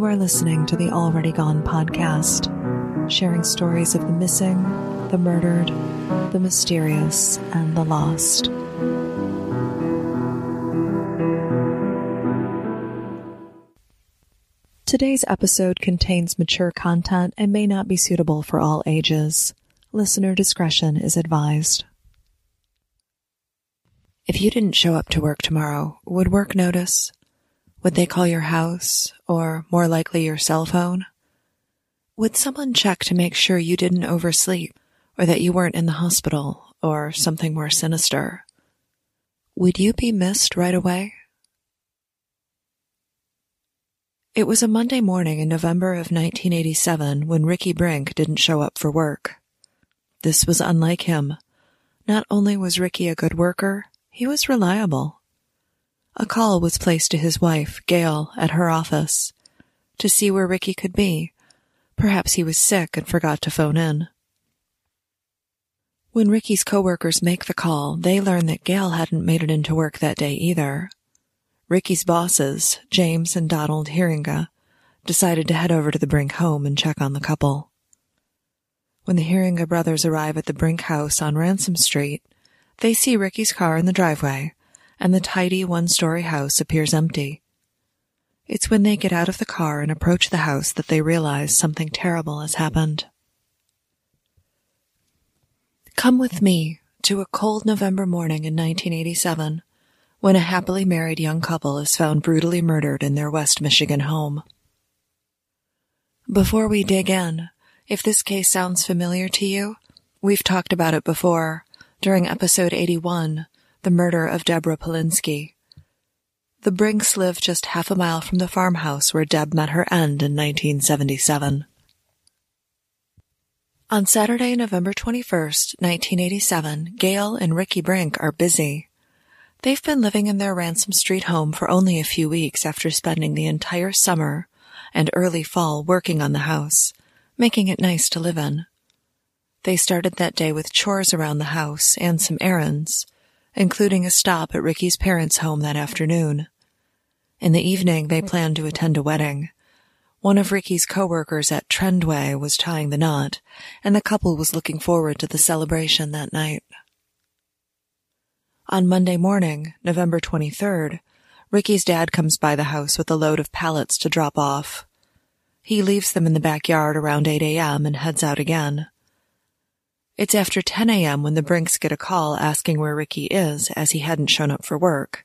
You are listening to the Already Gone podcast, sharing stories of the missing, the murdered, the mysterious, and the lost. Today's episode contains mature content and may not be suitable for all ages. Listener discretion is advised. If you didn't show up to work tomorrow, would work notice? Would they call your house, or more likely your cell phone? Would someone check to make sure you didn't oversleep, or that you weren't in the hospital, or something more sinister? Would you be missed right away? It was a Monday morning in November of 1987 when Ricky Brink didn't show up for work. This was unlike him. Not only was Ricky a good worker, he was reliable. A call was placed to his wife, Gail, at her office to see where Ricky could be. Perhaps he was sick and forgot to phone in. When Ricky's coworkers make the call, they learn that Gail hadn't made it into work that day either. Ricky's bosses, James and Donald Heeringa, decided to head over to the Brink home and check on the couple. When the Heeringa brothers arrive at the Brink house on Ransom Street, they see Ricky's car in the driveway and the tidy one story house appears empty. It's when they get out of the car and approach the house that they realize something terrible has happened. Come with me to a cold November morning in 1987 when a happily married young couple is found brutally murdered in their West Michigan home. Before we dig in, if this case sounds familiar to you, we've talked about it before during episode 81 the murder of Deborah Polinsky. The Brinks lived just half a mile from the farmhouse where Deb met her end in 1977. On Saturday, November 21st, 1987, Gail and Ricky Brink are busy. They've been living in their Ransom Street home for only a few weeks after spending the entire summer and early fall working on the house, making it nice to live in. They started that day with chores around the house and some errands, including a stop at Ricky's parents' home that afternoon. In the evening, they planned to attend a wedding. One of Ricky's coworkers at Trendway was tying the knot, and the couple was looking forward to the celebration that night. On Monday morning, November 23rd, Ricky's dad comes by the house with a load of pallets to drop off. He leaves them in the backyard around 8 a.m. and heads out again. It's after 10 a.m. when the Brinks get a call asking where Ricky is as he hadn't shown up for work.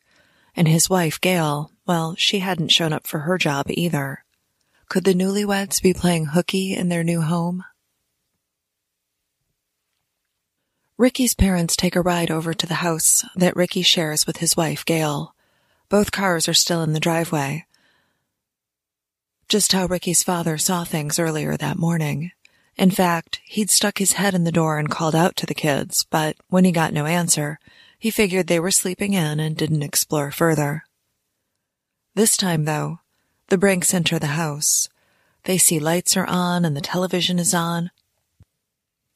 And his wife, Gail, well, she hadn't shown up for her job either. Could the newlyweds be playing hooky in their new home? Ricky's parents take a ride over to the house that Ricky shares with his wife, Gail. Both cars are still in the driveway. Just how Ricky's father saw things earlier that morning. In fact, he'd stuck his head in the door and called out to the kids, but when he got no answer, he figured they were sleeping in and didn't explore further. This time, though, the Brinks enter the house. They see lights are on and the television is on.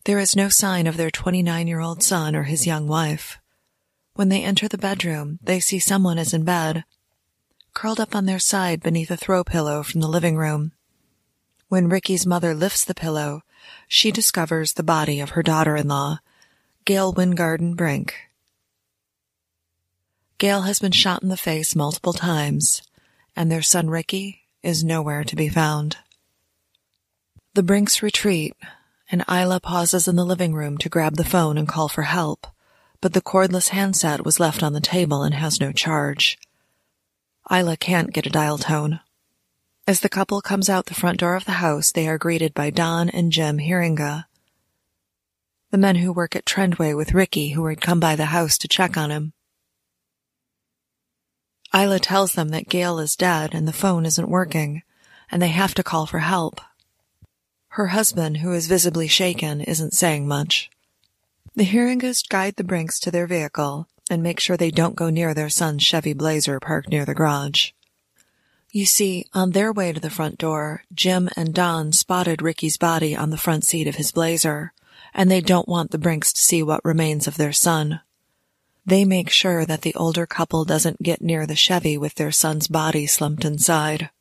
There is no sign of their 29 year old son or his young wife. When they enter the bedroom, they see someone is in bed, curled up on their side beneath a throw pillow from the living room. When Ricky's mother lifts the pillow, she discovers the body of her daughter-in-law, Gail Wingerden Brink. Gail has been shot in the face multiple times, and their son Ricky is nowhere to be found. The Brinks retreat, and Isla pauses in the living room to grab the phone and call for help, but the cordless handset was left on the table and has no charge. Isla can't get a dial tone. As the couple comes out the front door of the house, they are greeted by Don and Jim Heeringa, the men who work at Trendway with Ricky who had come by the house to check on him. Isla tells them that Gail is dead and the phone isn't working, and they have to call for help. Her husband, who is visibly shaken, isn't saying much. The Heeringas guide the Brinks to their vehicle and make sure they don't go near their son's Chevy Blazer parked near the garage. You see, on their way to the front door, Jim and Don spotted Ricky's body on the front seat of his Blazer, and they don't want the Brinks to see what remains of their son. They make sure that the older couple doesn't get near the Chevy with their son's body slumped inside.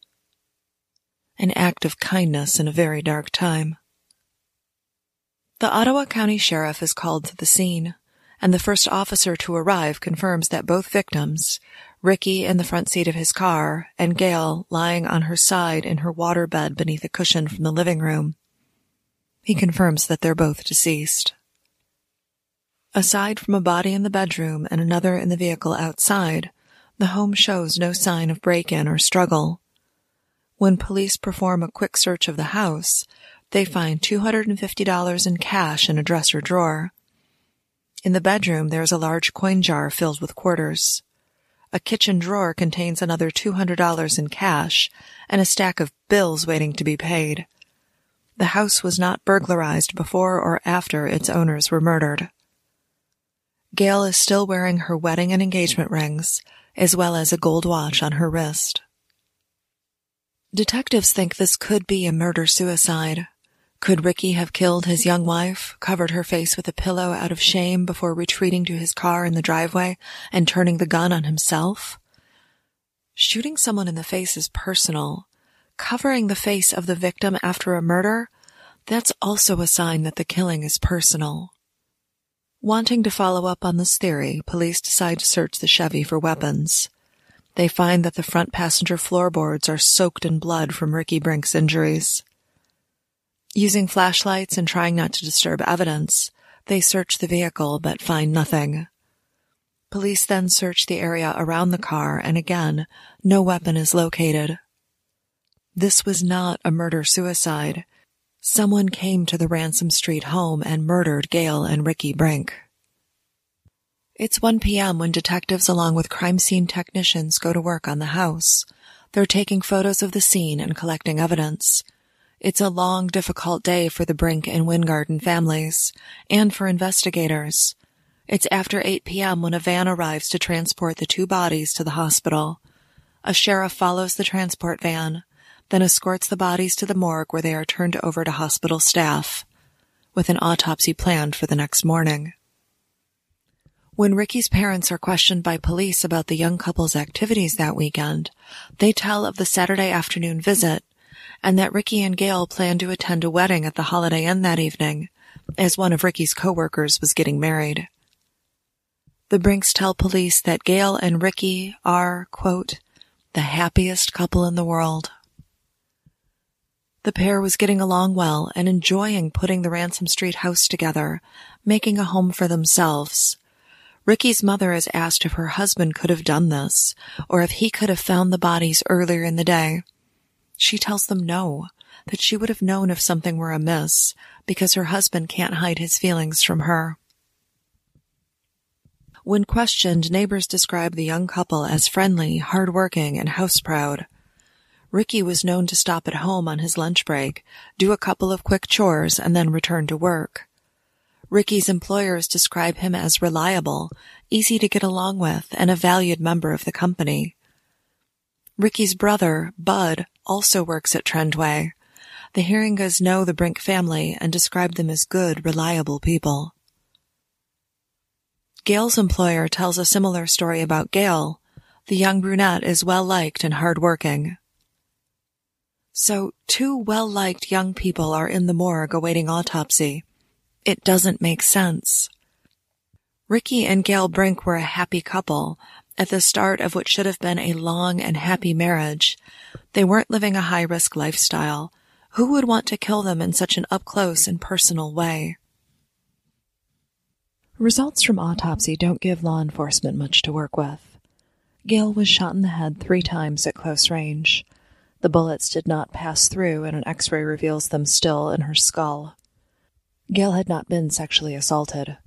An act of kindness in a very dark time. The Ottawa County Sheriff is called to the scene, and the first officer to arrive confirms that both victims, Ricky in the front seat of his car and Gail lying on her side in her water bed beneath a cushion from the living room, he confirms that they're both deceased. Aside from a body in the bedroom and another in the vehicle outside, the home shows no sign of break-in or struggle. When police perform a quick search of the house, they find $250 in cash in a dresser drawer. In the bedroom, there is a large coin jar filled with quarters. A kitchen drawer contains another $200 in cash and a stack of bills waiting to be paid. The house was not burglarized before or after its owners were murdered. Gail is still wearing her wedding and engagement rings, as well as a gold watch on her wrist. Detectives think this could be a murder-suicide. Could Ricky have killed his young wife, covered her face with a pillow out of shame before retreating to his car in the driveway and turning the gun on himself? Shooting someone in the face is personal. Covering the face of the victim after a murder, that's also a sign that the killing is personal. Wanting to follow up on this theory, police decide to search the Chevy for weapons. They find that the front passenger floorboards are soaked in blood from Ricky Brink's injuries. Using flashlights and trying not to disturb evidence, they search the vehicle but find nothing. Police then search the area around the car and again, no weapon is located. This was not a murder-suicide. Someone came to the Ransom Street home and murdered Gail and Ricky Brink. It's 1 p.m. when detectives along with crime scene technicians go to work on the house. They're taking photos of the scene and collecting evidence. It's a long, difficult day for the Brink and Wingerden families, and for investigators. It's after 8 p.m. when a van arrives to transport the two bodies to the hospital. A sheriff follows the transport van then escorts the bodies to the morgue where they are turned over to hospital staff, with an autopsy planned for the next morning. When Ricky's parents are questioned by police about the young couple's activities that weekend, they tell of the Saturday afternoon visit and that Ricky and Gail planned to attend a wedding at the Holiday Inn that evening, as one of Ricky's coworkers was getting married. The Brinks tell police that Gail and Ricky are, quote, the happiest couple in the world. The pair was getting along well and enjoying putting the Ransom Street house together, making a home for themselves. Ricky's mother is asked if her husband could have done this, or if he could have found the bodies earlier in the day. She tells them no, that she would have known if something were amiss, because her husband can't hide his feelings from her. When questioned, neighbors describe the young couple as friendly, hardworking, and house proud. Ricky was known to stop at home on his lunch break, do a couple of quick chores, and then return to work. Ricky's employers describe him as reliable, easy to get along with, and a valued member of the company. Ricky's brother, Bud, also works at Trendway. The Heeringas know the Brink family and describe them as good, reliable people. Gail's employer tells a similar story about Gail. The young brunette is well liked and hardworking. So two well-liked young people are in the morgue awaiting autopsy. It doesn't make sense. Ricky and Gail Brink were a happy couple at the start of what should have been a long and happy marriage. They weren't living a high-risk lifestyle. Who would want to kill them in such an up-close and personal way? Results from autopsy don't give law enforcement much to work with. Gail was shot in the head three times at close range. The bullets did not pass through, and an x ray reveals them still in her skull. Gail had not been sexually assaulted.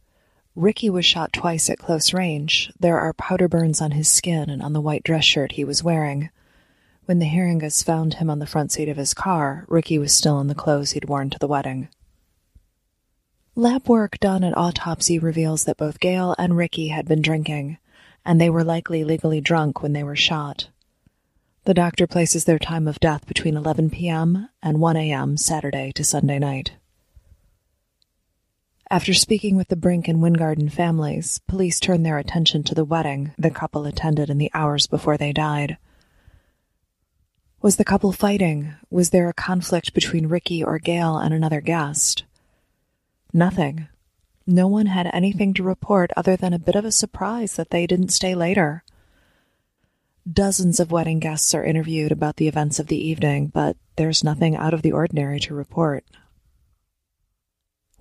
Ricky was shot twice at close range. There are powder burns on his skin and on the white dress shirt he was wearing. When the Heeringas found him on the front seat of his car, Ricky was still in the clothes he'd worn to the wedding. Lab work done at autopsy reveals that both Gail and Ricky had been drinking, and they were likely legally drunk when they were shot. The doctor places their time of death between 11 p.m. and 1 a.m. Saturday to Sunday night. After speaking with the Brink and Wingerden families, police turned their attention to the wedding the couple attended in the hours before they died. Was the couple fighting? Was there a conflict between Ricky or Gail and another guest? Nothing. No one had anything to report other than a bit of a surprise that they didn't stay later. Dozens of wedding guests are interviewed about the events of the evening, but there's nothing out of the ordinary to report.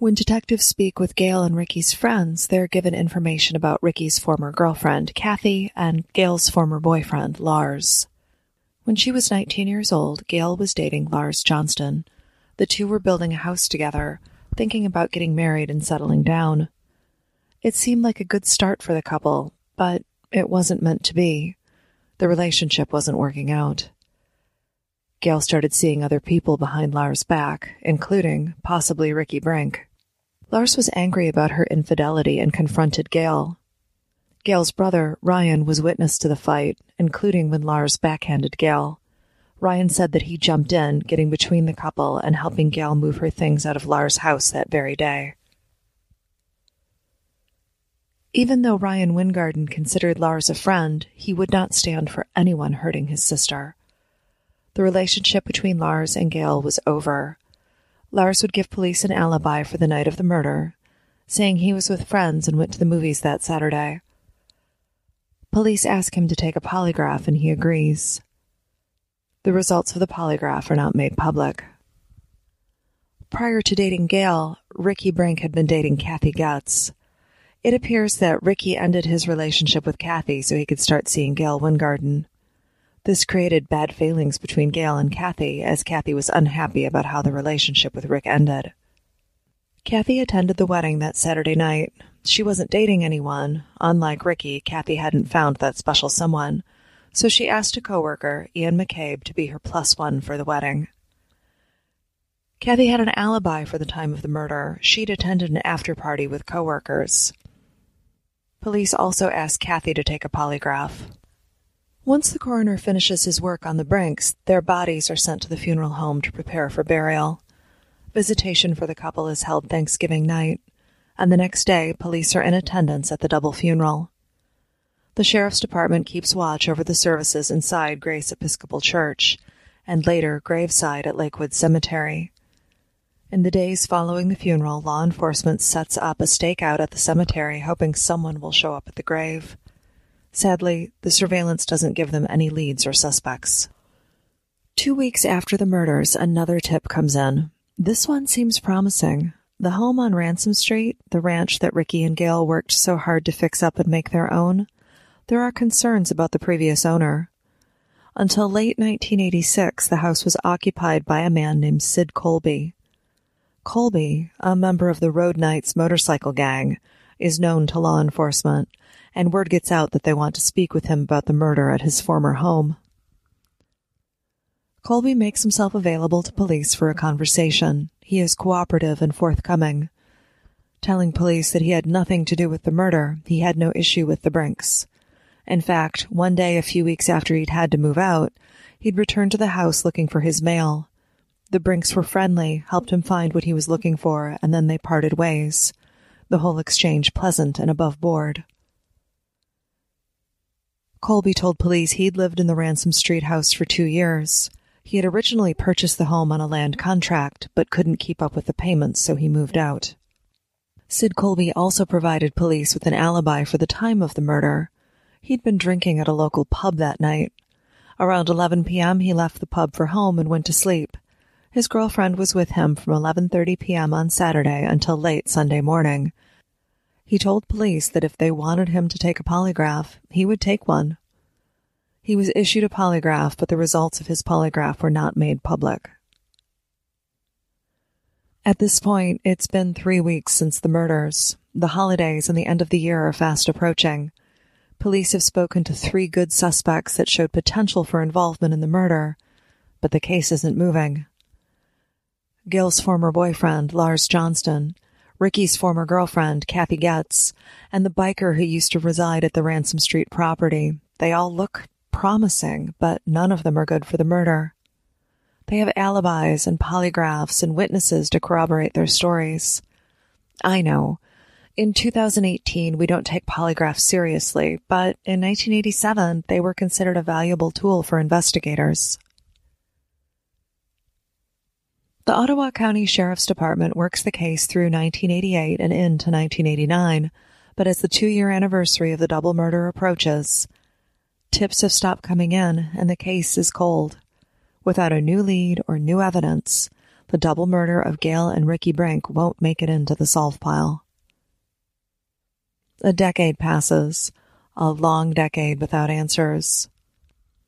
When detectives speak with Gail and Ricky's friends, they're given information about Ricky's former girlfriend, Kathy, and Gail's former boyfriend, Lars. When she was 19 years old, Gail was dating Lars Johnston. The two were building a house together, thinking about getting married and settling down. It seemed like a good start for the couple, but it wasn't meant to be. The relationship wasn't working out. Gail started seeing other people behind Lars' back, including, possibly, Ricky Brink. Lars was angry about her infidelity and confronted Gail. Gail's brother, Ryan, was witness to the fight, including when Lars backhanded Gail. Ryan said that he jumped in, getting between the couple and helping Gail move her things out of Lars' house that very day. Even though Ryan Wingerden considered Lars a friend, he would not stand for anyone hurting his sister. The relationship between Lars and Gail was over. Lars would give police an alibi for the night of the murder, saying he was with friends and went to the movies that Saturday. Police ask him to take a polygraph and he agrees. The results of the polygraph are not made public. Prior to dating Gail, Ricky Brink had been dating Kathy Getz. It appears that Ricky ended his relationship with Kathy so he could start seeing Gail Wingerden. This created bad feelings between Gail and Kathy, as Kathy was unhappy about how the relationship with Rick ended. Kathy attended the wedding that Saturday night. She wasn't dating anyone. Unlike Ricky, Kathy hadn't found that special someone so she asked a coworker, Ian McCabe, to be her plus one for the wedding. Kathy had an alibi for the time of the murder. She'd attended an after party with coworkers. Police also asked Kathy to take a polygraph. Once the coroner finishes his work on the Brinks, their bodies are sent to the funeral home to prepare for burial. Visitation for the couple is held Thanksgiving night, and the next day police are in attendance at the double funeral. The Sheriff's Department keeps watch over the services inside Grace Episcopal Church, and later graveside at Lakewood Cemetery. In the days following the funeral, law enforcement sets up a stakeout at the cemetery, hoping someone will show up at the grave. Sadly, the surveillance doesn't give them any leads or suspects. Two weeks after the murders, another tip comes in. This one seems promising. The home on Ransom Street, the ranch that Ricky and Gail worked so hard to fix up and make their own, there are concerns about the previous owner. Until late 1986, the house was occupied by a man named Sid Colby. Colby, a member of the Road Knights motorcycle gang, is known to law enforcement, and word gets out that they want to speak with him about the murder at his former home. Colby makes himself available to police for a conversation. He is cooperative and forthcoming. Telling police that he had nothing to do with the murder, he had no issue with the Brinks. In fact, one day a few weeks after he'd had to move out, he'd returned to the house looking for his mail. The Brinks were friendly, helped him find what he was looking for, and then they parted ways. The whole exchange pleasant and above board. Colby told police he'd lived in the Ransom Street house for two years. He had originally purchased the home on a land contract, but couldn't keep up with the payments, so he moved out. Sid Colby also provided police with an alibi for the time of the murder. He'd been drinking at a local pub that night. Around 11 p.m., he left the pub for home and went to sleep. His girlfriend was with him from 11:30 p.m. on Saturday until late Sunday morning. He told police that if they wanted him to take a polygraph, he would take one. He was issued a polygraph, but the results of his polygraph were not made public. At this point, it's been three weeks since the murders. The holidays and the end of the year are fast approaching. Police have spoken to three good suspects that showed potential for involvement in the murder, but the case isn't moving. Gil's former boyfriend, Lars Johnston, Ricky's former girlfriend, Kathy Getz, and the biker who used to reside at the Ransom Street property, they all look promising, but none of them are good for the murder. They have alibis and polygraphs and witnesses to corroborate their stories. I know. In 2018, we don't take polygraphs seriously, but in 1987, they were considered a valuable tool for investigators. The Ottawa County Sheriff's Department works the case through 1988 and into 1989, but as the two year anniversary of the double murder approaches, tips have stopped coming in and the case is cold. Without a new lead or new evidence, the double murder of Gail and Ricky Brink won't make it into the solve pile. A decade passes, a long decade without answers.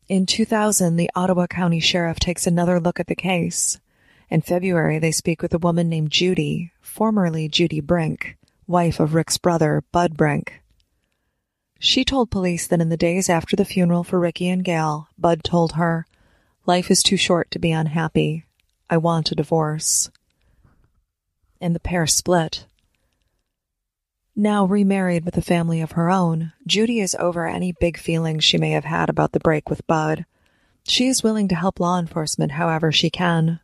In 2000, the Ottawa County Sheriff takes another look at the case. In February, they speak with a woman named Judy, formerly Judy Brink, wife of Rick's brother, Bud Brink. She told police that in the days after the funeral for Ricky and Gail, Bud told her, Life is too short to be unhappy. I want a divorce. And the pair split. Now remarried with a family of her own, Judy is over any big feelings she may have had about the break with Bud. She is willing to help law enforcement however she can.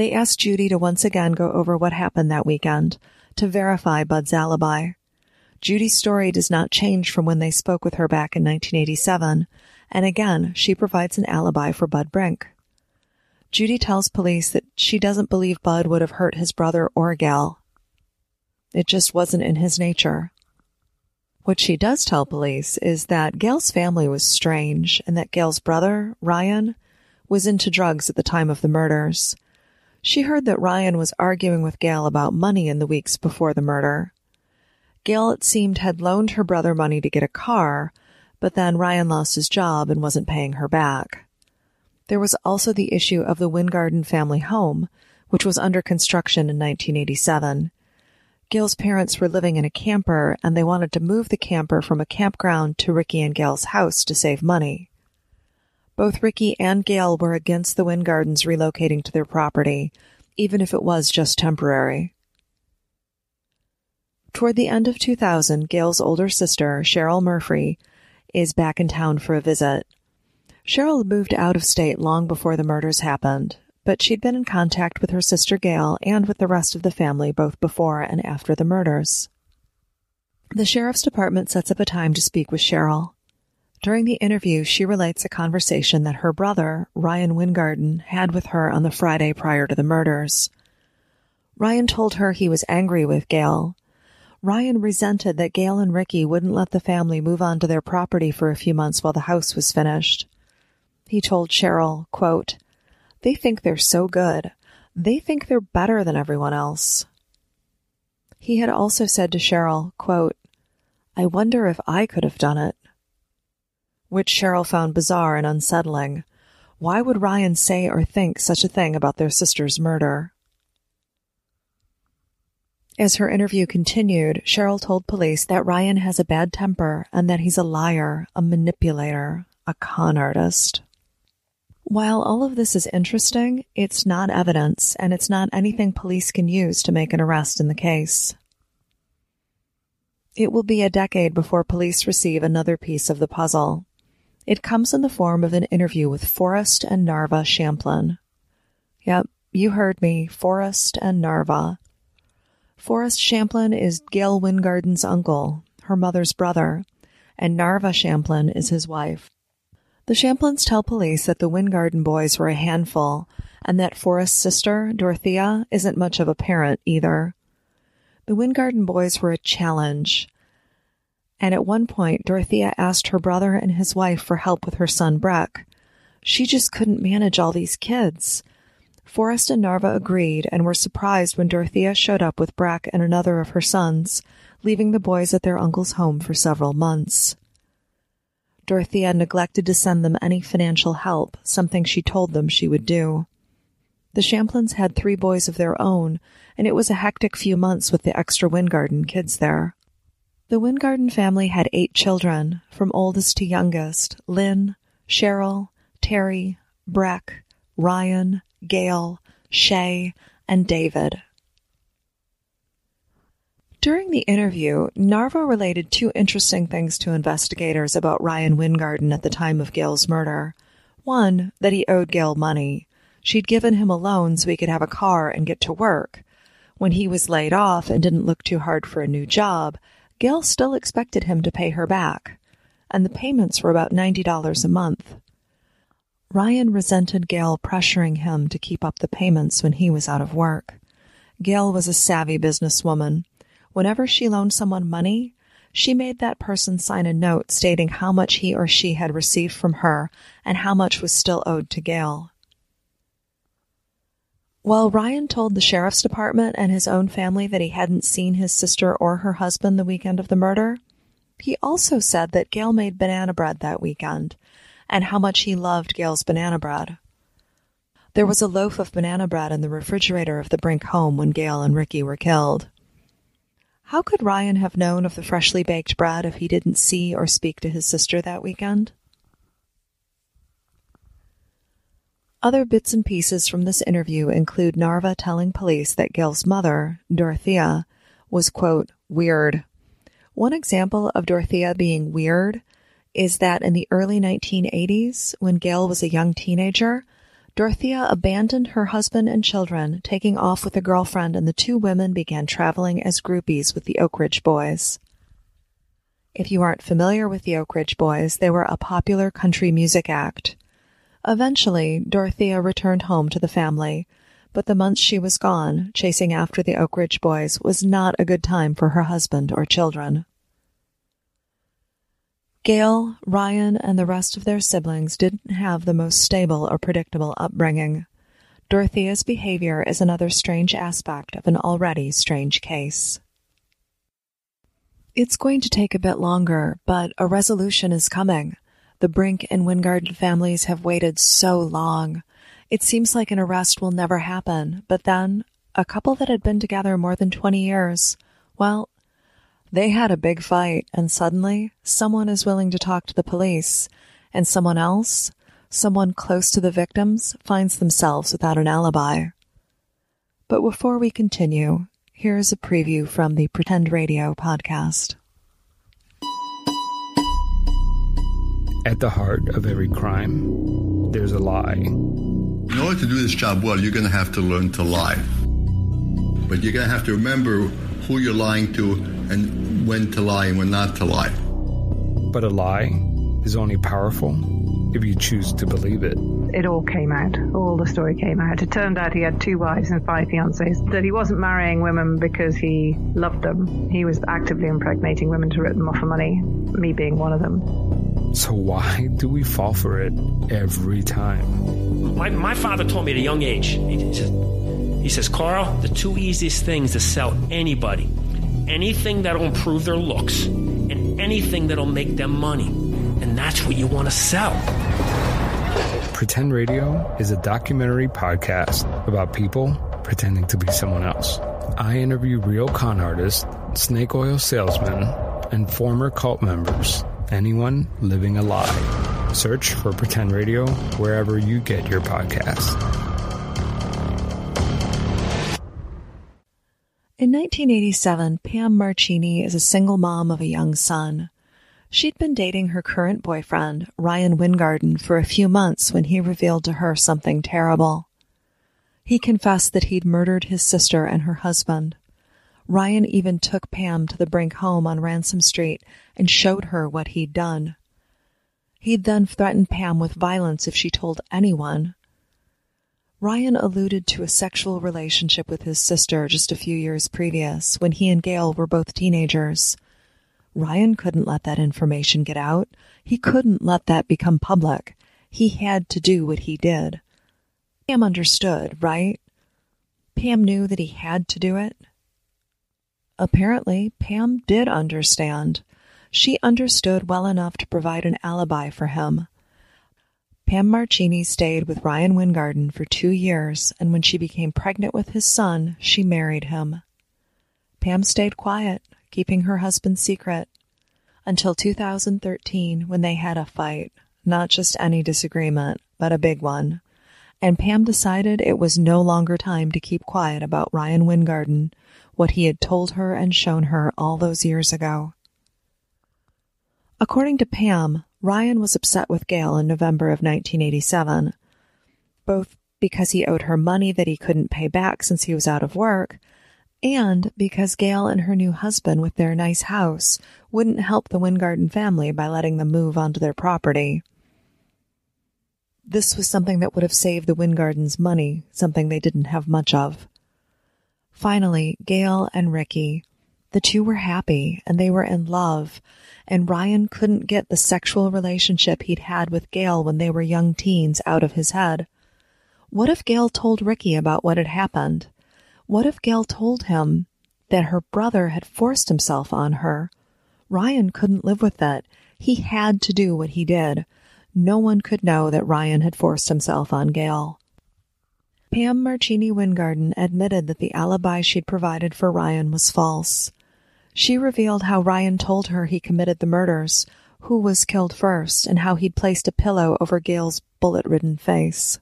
They ask Judy to once again go over what happened that weekend to verify Bud's alibi. Judy's story does not change from when they spoke with her back in 1987, and again, she provides an alibi for Bud Brink. Judy tells police that she doesn't believe Bud would have hurt his brother or Gail. It just wasn't in his nature. What she does tell police is that Gail's family was strange and that Gail's brother, Ryan, was into drugs at the time of the murders. She heard that Ryan was arguing with Gail about money in the weeks before the murder. Gail, it seemed, had loaned her brother money to get a car, but then Ryan lost his job and wasn't paying her back. There was also the issue of the Wingerden family home, which was under construction in 1987. Gail's parents were living in a camper and they wanted to move the camper from a campground to Ricky and Gail's house to save money. Both Ricky and Gail were against the Wingerdens relocating to their property, even if it was just temporary. Toward the end of 2000, Gail's older sister, Cheryl Murphy, is back in town for a visit. Cheryl moved out of state long before the murders happened, but she'd been in contact with her sister Gail and with the rest of the family both before and after the murders. The sheriff's department sets up a time to speak with Cheryl. During the interview, she relates a conversation that her brother, Ryan Wingerden, had with her on the Friday prior to the murders. Ryan told her he was angry with Gail Ryan resented that Gail and Ricky wouldn't let the family move on to their property for a few months while the house was finished. He told Cheryl, quote, They think they're so good. They think they're better than everyone else. He had also said to Cheryl, quote, I wonder if I could have done it. Which Cheryl found bizarre and unsettling. Why would Ryan say or think such a thing about their sister's murder? As her interview continued, Cheryl told police that Ryan has a bad temper and that he's a liar, a manipulator, a con artist. While all of this is interesting, it's not evidence and it's not anything police can use to make an arrest in the case. It will be a decade before police receive another piece of the puzzle. It comes in the form of an interview with Forrest and Narva Champlin. Yep, you heard me, Forrest and Narva. Forrest Champlin is Gail Wingerden's uncle, her mother's brother, and Narva Champlin is his wife. The Champlins tell police that the Wingerden boys were a handful and that Forrest's sister, Dorothea, isn't much of a parent either. The Wingerden boys were a challenge. And at one point, Dorothea asked her brother and his wife for help with her son Breck. She just couldn't manage all these kids. Forrest and Narva agreed and were surprised when Dorothea showed up with Breck and another of her sons, leaving the boys at their uncle's home for several months. Dorothea neglected to send them any financial help, something she told them she would do. The Champlins had three boys of their own, and it was a hectic few months with the extra Wingerden kids there. The Wingerden family had eight children, from oldest to youngest Lynn, Cheryl, Terry, Breck, Ryan, Gail, Shay, and David. During the interview, Narva related two interesting things to investigators about Ryan Wingerden at the time of Gail's murder. One, that he owed Gail money. She'd given him a loan so he could have a car and get to work. When he was laid off and didn't look too hard for a new job, Gail still expected him to pay her back, and the payments were about $90 a month. Ryan resented Gail pressuring him to keep up the payments when he was out of work. Gail was a savvy businesswoman. Whenever she loaned someone money, she made that person sign a note stating how much he or she had received from her and how much was still owed to Gail. While Ryan told the sheriff's department and his own family that he hadn't seen his sister or her husband the weekend of the murder, he also said that Gail made banana bread that weekend and how much he loved Gail's banana bread. There was a loaf of banana bread in the refrigerator of the Brink home when Gail and Ricky were killed. How could Ryan have known of the freshly baked bread if he didn't see or speak to his sister that weekend? Other bits and pieces from this interview include Narva telling police that Gail's mother, Dorothea, was, quote, weird. One example of Dorothea being weird is that in the early 1980s, when Gail was a young teenager, Dorothea abandoned her husband and children, taking off with a girlfriend, and the two women began traveling as groupies with the Oak Ridge Boys. If you aren't familiar with the Oak Ridge Boys, they were a popular country music act. Eventually, Dorothea returned home to the family, but the months she was gone, chasing after the Oak Ridge boys, was not a good time for her husband or children. Gail, Ryan, and the rest of their siblings didn't have the most stable or predictable upbringing. Dorothea's behavior is another strange aspect of an already strange case. It's going to take a bit longer, but a resolution is coming. The Brink and Wingerden families have waited so long. It seems like an arrest will never happen, but then, a couple that had been together more than 20 years, well, they had a big fight, and suddenly, someone is willing to talk to the police, and someone else, someone close to the victims, finds themselves without an alibi. But before we continue, here's a preview from the Pretend Radio podcast. At the heart of every crime, there's a lie. In order to do this job well, you're going to have to learn to lie. But you're going to have to remember who you're lying to and when to lie and when not to lie. But a lie is only powerful if you choose to believe it. It all came out. All the story came out. It turned out he had two wives and five fiancées. That he wasn't marrying women because he loved them. He was actively impregnating women to rip them off for money, me being one of them. So why do we fall for it every time? My, my father told me at a young age, he says, he says, Carl, the two easiest things to sell anybody, anything that'll improve their looks and anything that'll make them money. And that's what you want to sell. Pretend Radio is a documentary podcast about people pretending to be someone else. I interview real con artists, snake oil salesmen, and former cult members, anyone living a lie. Search for Pretend Radio wherever you get your podcasts. In 1987, Pam Marchini is a single mom of a young son. She'd been dating her current boyfriend, Ryan Wingerden, for a few months when he revealed to her something terrible. He confessed that he'd murdered his sister and her husband. Ryan even took Pam to the Brink home on Ransom Street and showed her what he'd done. He'd then threatened Pam with violence if she told anyone. Ryan alluded to a sexual relationship with his sister just a few years previous when he and Gail were both teenagers. Ryan couldn't let that information get out. He couldn't let that become public. He had to do what he did. Pam understood, right? Pam knew that he had to do it. Apparently, Pam did understand. She understood well enough to provide an alibi for him. Pam Marchini stayed with Ryan Wingerden for two years, and when she became pregnant with his son, she married him. Pam stayed quiet, keeping her husband's secret, until 2013 when they had a fight, not just any disagreement, but a big one. And Pam decided it was no longer time to keep quiet about Ryan Wingerden, what he had told her and shown her all those years ago. According to Pam, Ryan was upset with Gail in November of 1987, both because he owed her money that he couldn't pay back since he was out of work, and because Gail and her new husband with their nice house wouldn't help the Wingerden family by letting them move onto their property. This was something that would have saved the Wingerdens money, something they didn't have much of. Finally, Gail and Ricky, the two were happy and they were in love, and Ryan couldn't get the sexual relationship he'd had with Gail when they were young teens out of his head. What if Gail told Ricky about what had happened? What if Gail told him that her brother had forced himself on her? Ryan couldn't live with that. He had to do what he did. No one could know that Ryan had forced himself on Gail. Pam Marchini Wingerden admitted that the alibi she'd provided for Ryan was false. She revealed how Ryan told her he committed the murders, who was killed first, and how he'd placed a pillow over Gail's bullet ridden face.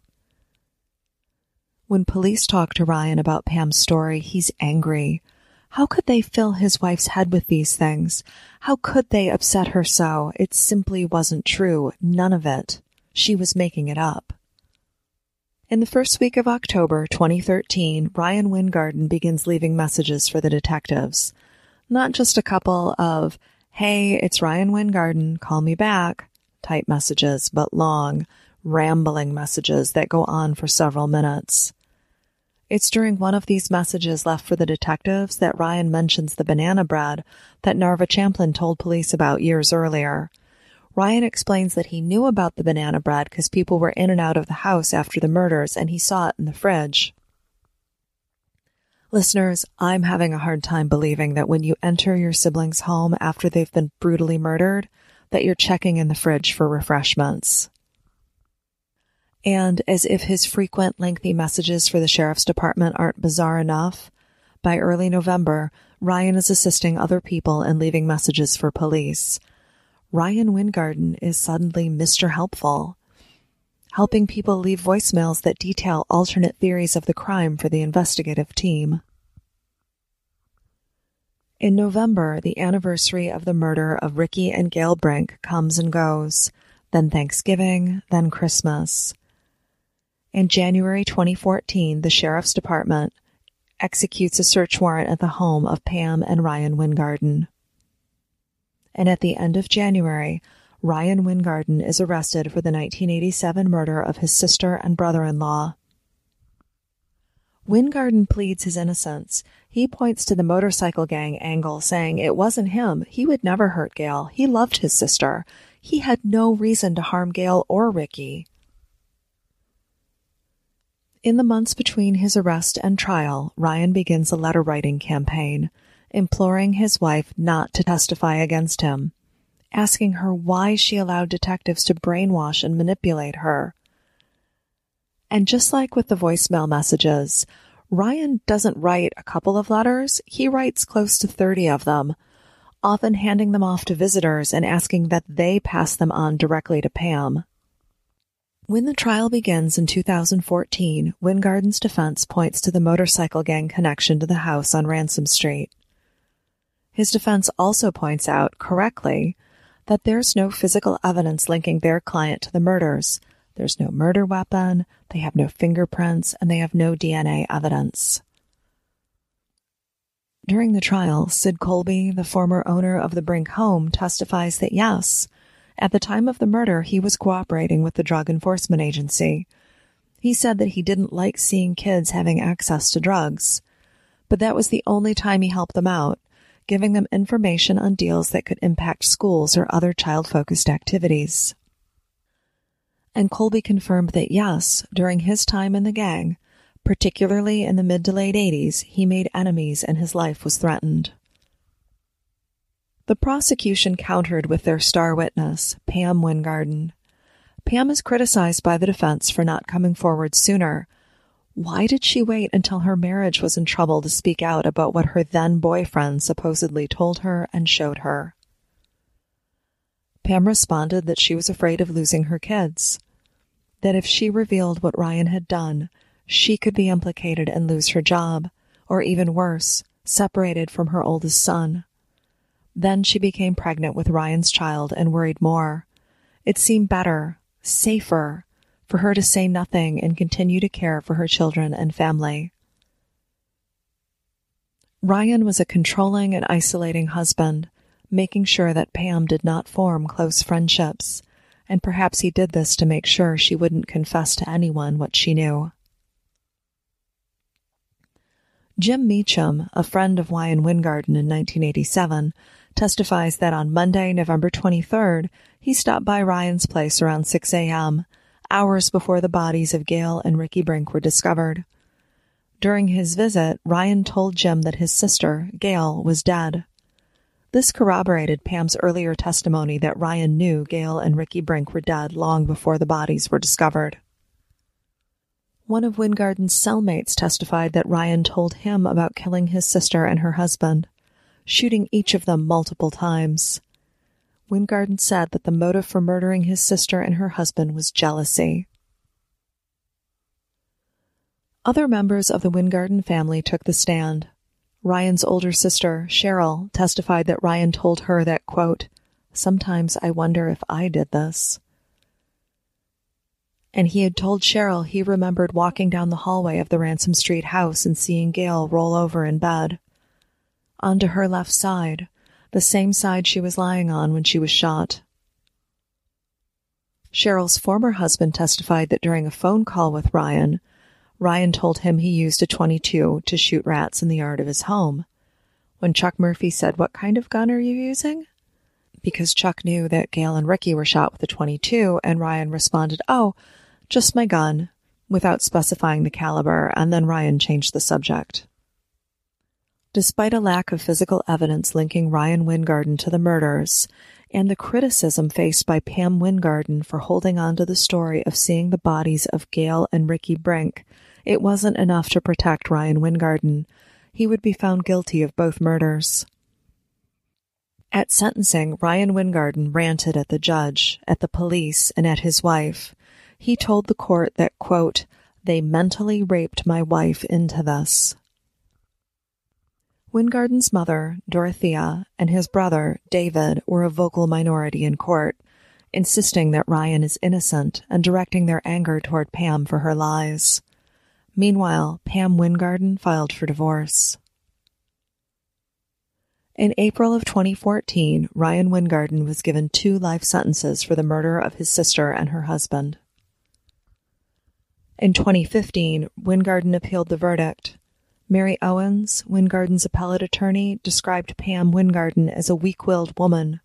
When police talk to Ryan about Pam's story, he's angry. How could they fill his wife's head with these things? How could they upset her so? It simply wasn't true. None of it. She was making it up. In the first week of October 2013, Ryan Wingerden begins leaving messages for the detectives. Not just a couple of, hey, it's Ryan Wingerden, call me back type messages, but long, rambling messages that go on for several minutes. It's during one of these messages left for the detectives that Ryan mentions the banana bread that Narva Champlin told police about years earlier. Ryan explains that he knew about the banana bread because people were in and out of the house after the murders and he saw it in the fridge. Listeners, I'm having a hard time believing that when you enter your sibling's home after they've been brutally murdered, that you're checking in the fridge for refreshments. And as if his frequent lengthy messages for the sheriff's department aren't bizarre enough, by early November, Ryan is assisting other people and leaving messages for police. Ryan Wingerden is suddenly Mr. Helpful helping people leave voicemails that detail alternate theories of the crime for the investigative team. In November, the anniversary of the murder of Ricky and Gail Brink comes and goes, then Thanksgiving, then Christmas. In January 2014, the Sheriff's Department executes a search warrant at the home of Pam and Ryan Wingerden. And at the end of January, Ryan Wingerden is arrested for the 1987 murder of his sister and brother in law. Wingerden pleads his innocence. He points to the motorcycle gang angle, saying it wasn't him. He would never hurt Gail. He loved his sister. He had no reason to harm Gail or Ricky. In the months between his arrest and trial, Ryan begins a letter writing campaign, imploring his wife not to testify against him asking her why she allowed detectives to brainwash and manipulate her. And just like with the voicemail messages, Ryan doesn't write a couple of letters, he writes close to 30 of them, often handing them off to visitors and asking that they pass them on directly to Pam. When the trial begins in 2014, Wingerden's defense points to the motorcycle gang connection to the house on Ransom Street. His defense also points out, correctly, that there's no physical evidence linking their client to the murders. There's no murder weapon, they have no fingerprints, and they have no DNA evidence. During the trial, Sid Colby, the former owner of the Brink home, testifies that yes, at the time of the murder, he was cooperating with the Drug Enforcement Agency. He said that he didn't like seeing kids having access to drugs, but that was the only time he helped them out, giving them information on deals that could impact schools or other child focused activities. And Colby confirmed that yes, during his time in the gang, particularly in the mid to late 80s, he made enemies and his life was threatened. The prosecution countered with their star witness, Pam Wingerden. Pam is criticized by the defense for not coming forward sooner. Why did she wait until her marriage was in trouble to speak out about what her then boyfriend supposedly told her and showed her? Pam responded that she was afraid of losing her kids, that if she revealed what Ryan had done, she could be implicated and lose her job, or even worse, separated from her oldest son. Then she became pregnant with Ryan's child and worried more. It seemed better, safer, for her to say nothing and continue to care for her children and family. Ryan was a controlling and isolating husband, making sure that Pam did not form close friendships, and perhaps he did this to make sure she wouldn't confess to anyone what she knew. Jim Meacham, a friend of Ryan Wingerden in 1987, testifies that on Monday, November 23rd, he stopped by Ryan's place around 6 a.m., hours before the bodies of Gail and Ricky Brink were discovered. During his visit, Ryan told Jim that his sister, Gail, was dead. This corroborated Pam's earlier testimony that Ryan knew Gail and Ricky Brink were dead long before the bodies were discovered. One of Wingerden's cellmates testified that Ryan told him about killing his sister and her husband shooting each of them multiple times. Wingerden said that the motive for murdering his sister and her husband was jealousy. Other members of the Wingerden family took the stand. Ryan's older sister, Cheryl, testified that Ryan told her that, quote, Sometimes I wonder if I did this. And he had told Cheryl he remembered walking down the hallway of the Ransom Street house and seeing Gail roll over in bed onto her left side, the same side she was lying on when she was shot. Cheryl's former husband testified that during a phone call with Ryan, Ryan told him he used a 22 to shoot rats in the yard of his home. When Chuck Murphy said, What kind of gun are you using? Because Chuck knew that Gail and Ricky were shot with a 22, and Ryan responded, Oh, just my gun, without specifying the caliber, and then Ryan changed the subject. Despite a lack of physical evidence linking Ryan Wingerden to the murders, and the criticism faced by Pam Wingerden for holding on to the story of seeing the bodies of Gail and Ricky Brink, it wasn't enough to protect Ryan Wingerden. He would be found guilty of both murders. At sentencing, Ryan Wingerden ranted at the judge, at the police, and at his wife. He told the court that, quote, they mentally raped my wife into this. Wingerden's mother, Dorothea, and his brother, David, were a vocal minority in court, insisting that Ryan is innocent and directing their anger toward Pam for her lies. Meanwhile, Pam Wingerden filed for divorce. In April of 2014, Ryan Wingerden was given two life sentences for the murder of his sister and her husband. In 2015, Wingerden appealed the verdict, Mary Owens, Wingerden's appellate attorney, described Pam Wingerden as a weak-willed woman,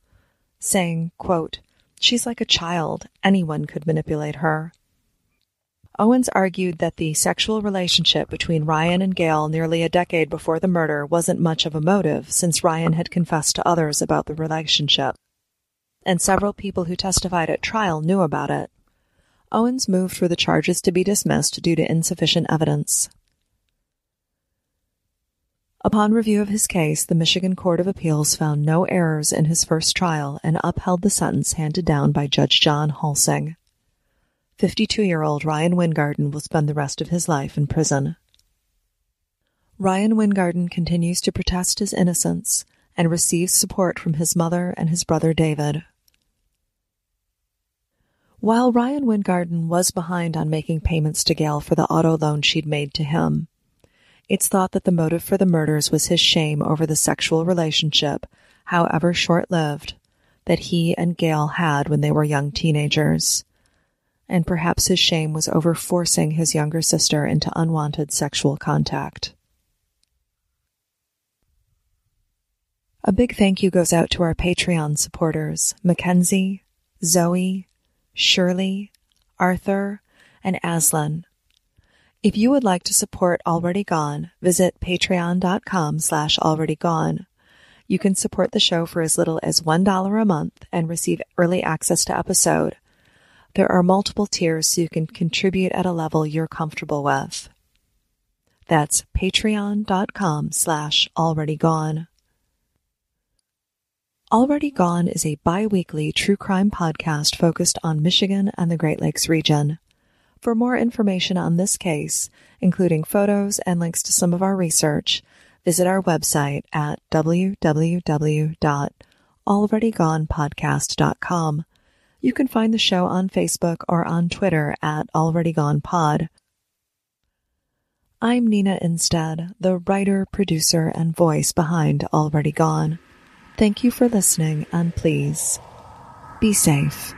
saying, quote, She's like a child. Anyone could manipulate her. Owens argued that the sexual relationship between Ryan and Gail nearly a decade before the murder wasn't much of a motive since Ryan had confessed to others about the relationship. And several people who testified at trial knew about it. Owens moved for the charges to be dismissed due to insufficient evidence. Upon review of his case, the Michigan Court of Appeals found no errors in his first trial and upheld the sentence handed down by Judge John Hulsing. 52-year-old Ryan Wingerden will spend the rest of his life in prison. Ryan Wingerden continues to protest his innocence and receives support from his mother and his brother David. While Ryan Wingerden was behind on making payments to Gail for the auto loan she'd made to him, it's thought that the motive for the murders was his shame over the sexual relationship, however short lived, that he and Gail had when they were young teenagers. And perhaps his shame was over forcing his younger sister into unwanted sexual contact. A big thank you goes out to our Patreon supporters Mackenzie, Zoe, Shirley, Arthur, and Aslan if you would like to support Already Gone, visit patreon.com slash alreadygone. You can support the show for as little as $1 a month and receive early access to episode. There are multiple tiers so you can contribute at a level you're comfortable with. That's patreon.com slash already gone. Already Gone is a bi-weekly true crime podcast focused on Michigan and the Great Lakes region. For more information on this case, including photos and links to some of our research, visit our website at www.alreadygonepodcast.com. You can find the show on Facebook or on Twitter at Already Gone Pod. I'm Nina Innsted, the writer, producer, and voice behind Already Gone. Thank you for listening, and please be safe.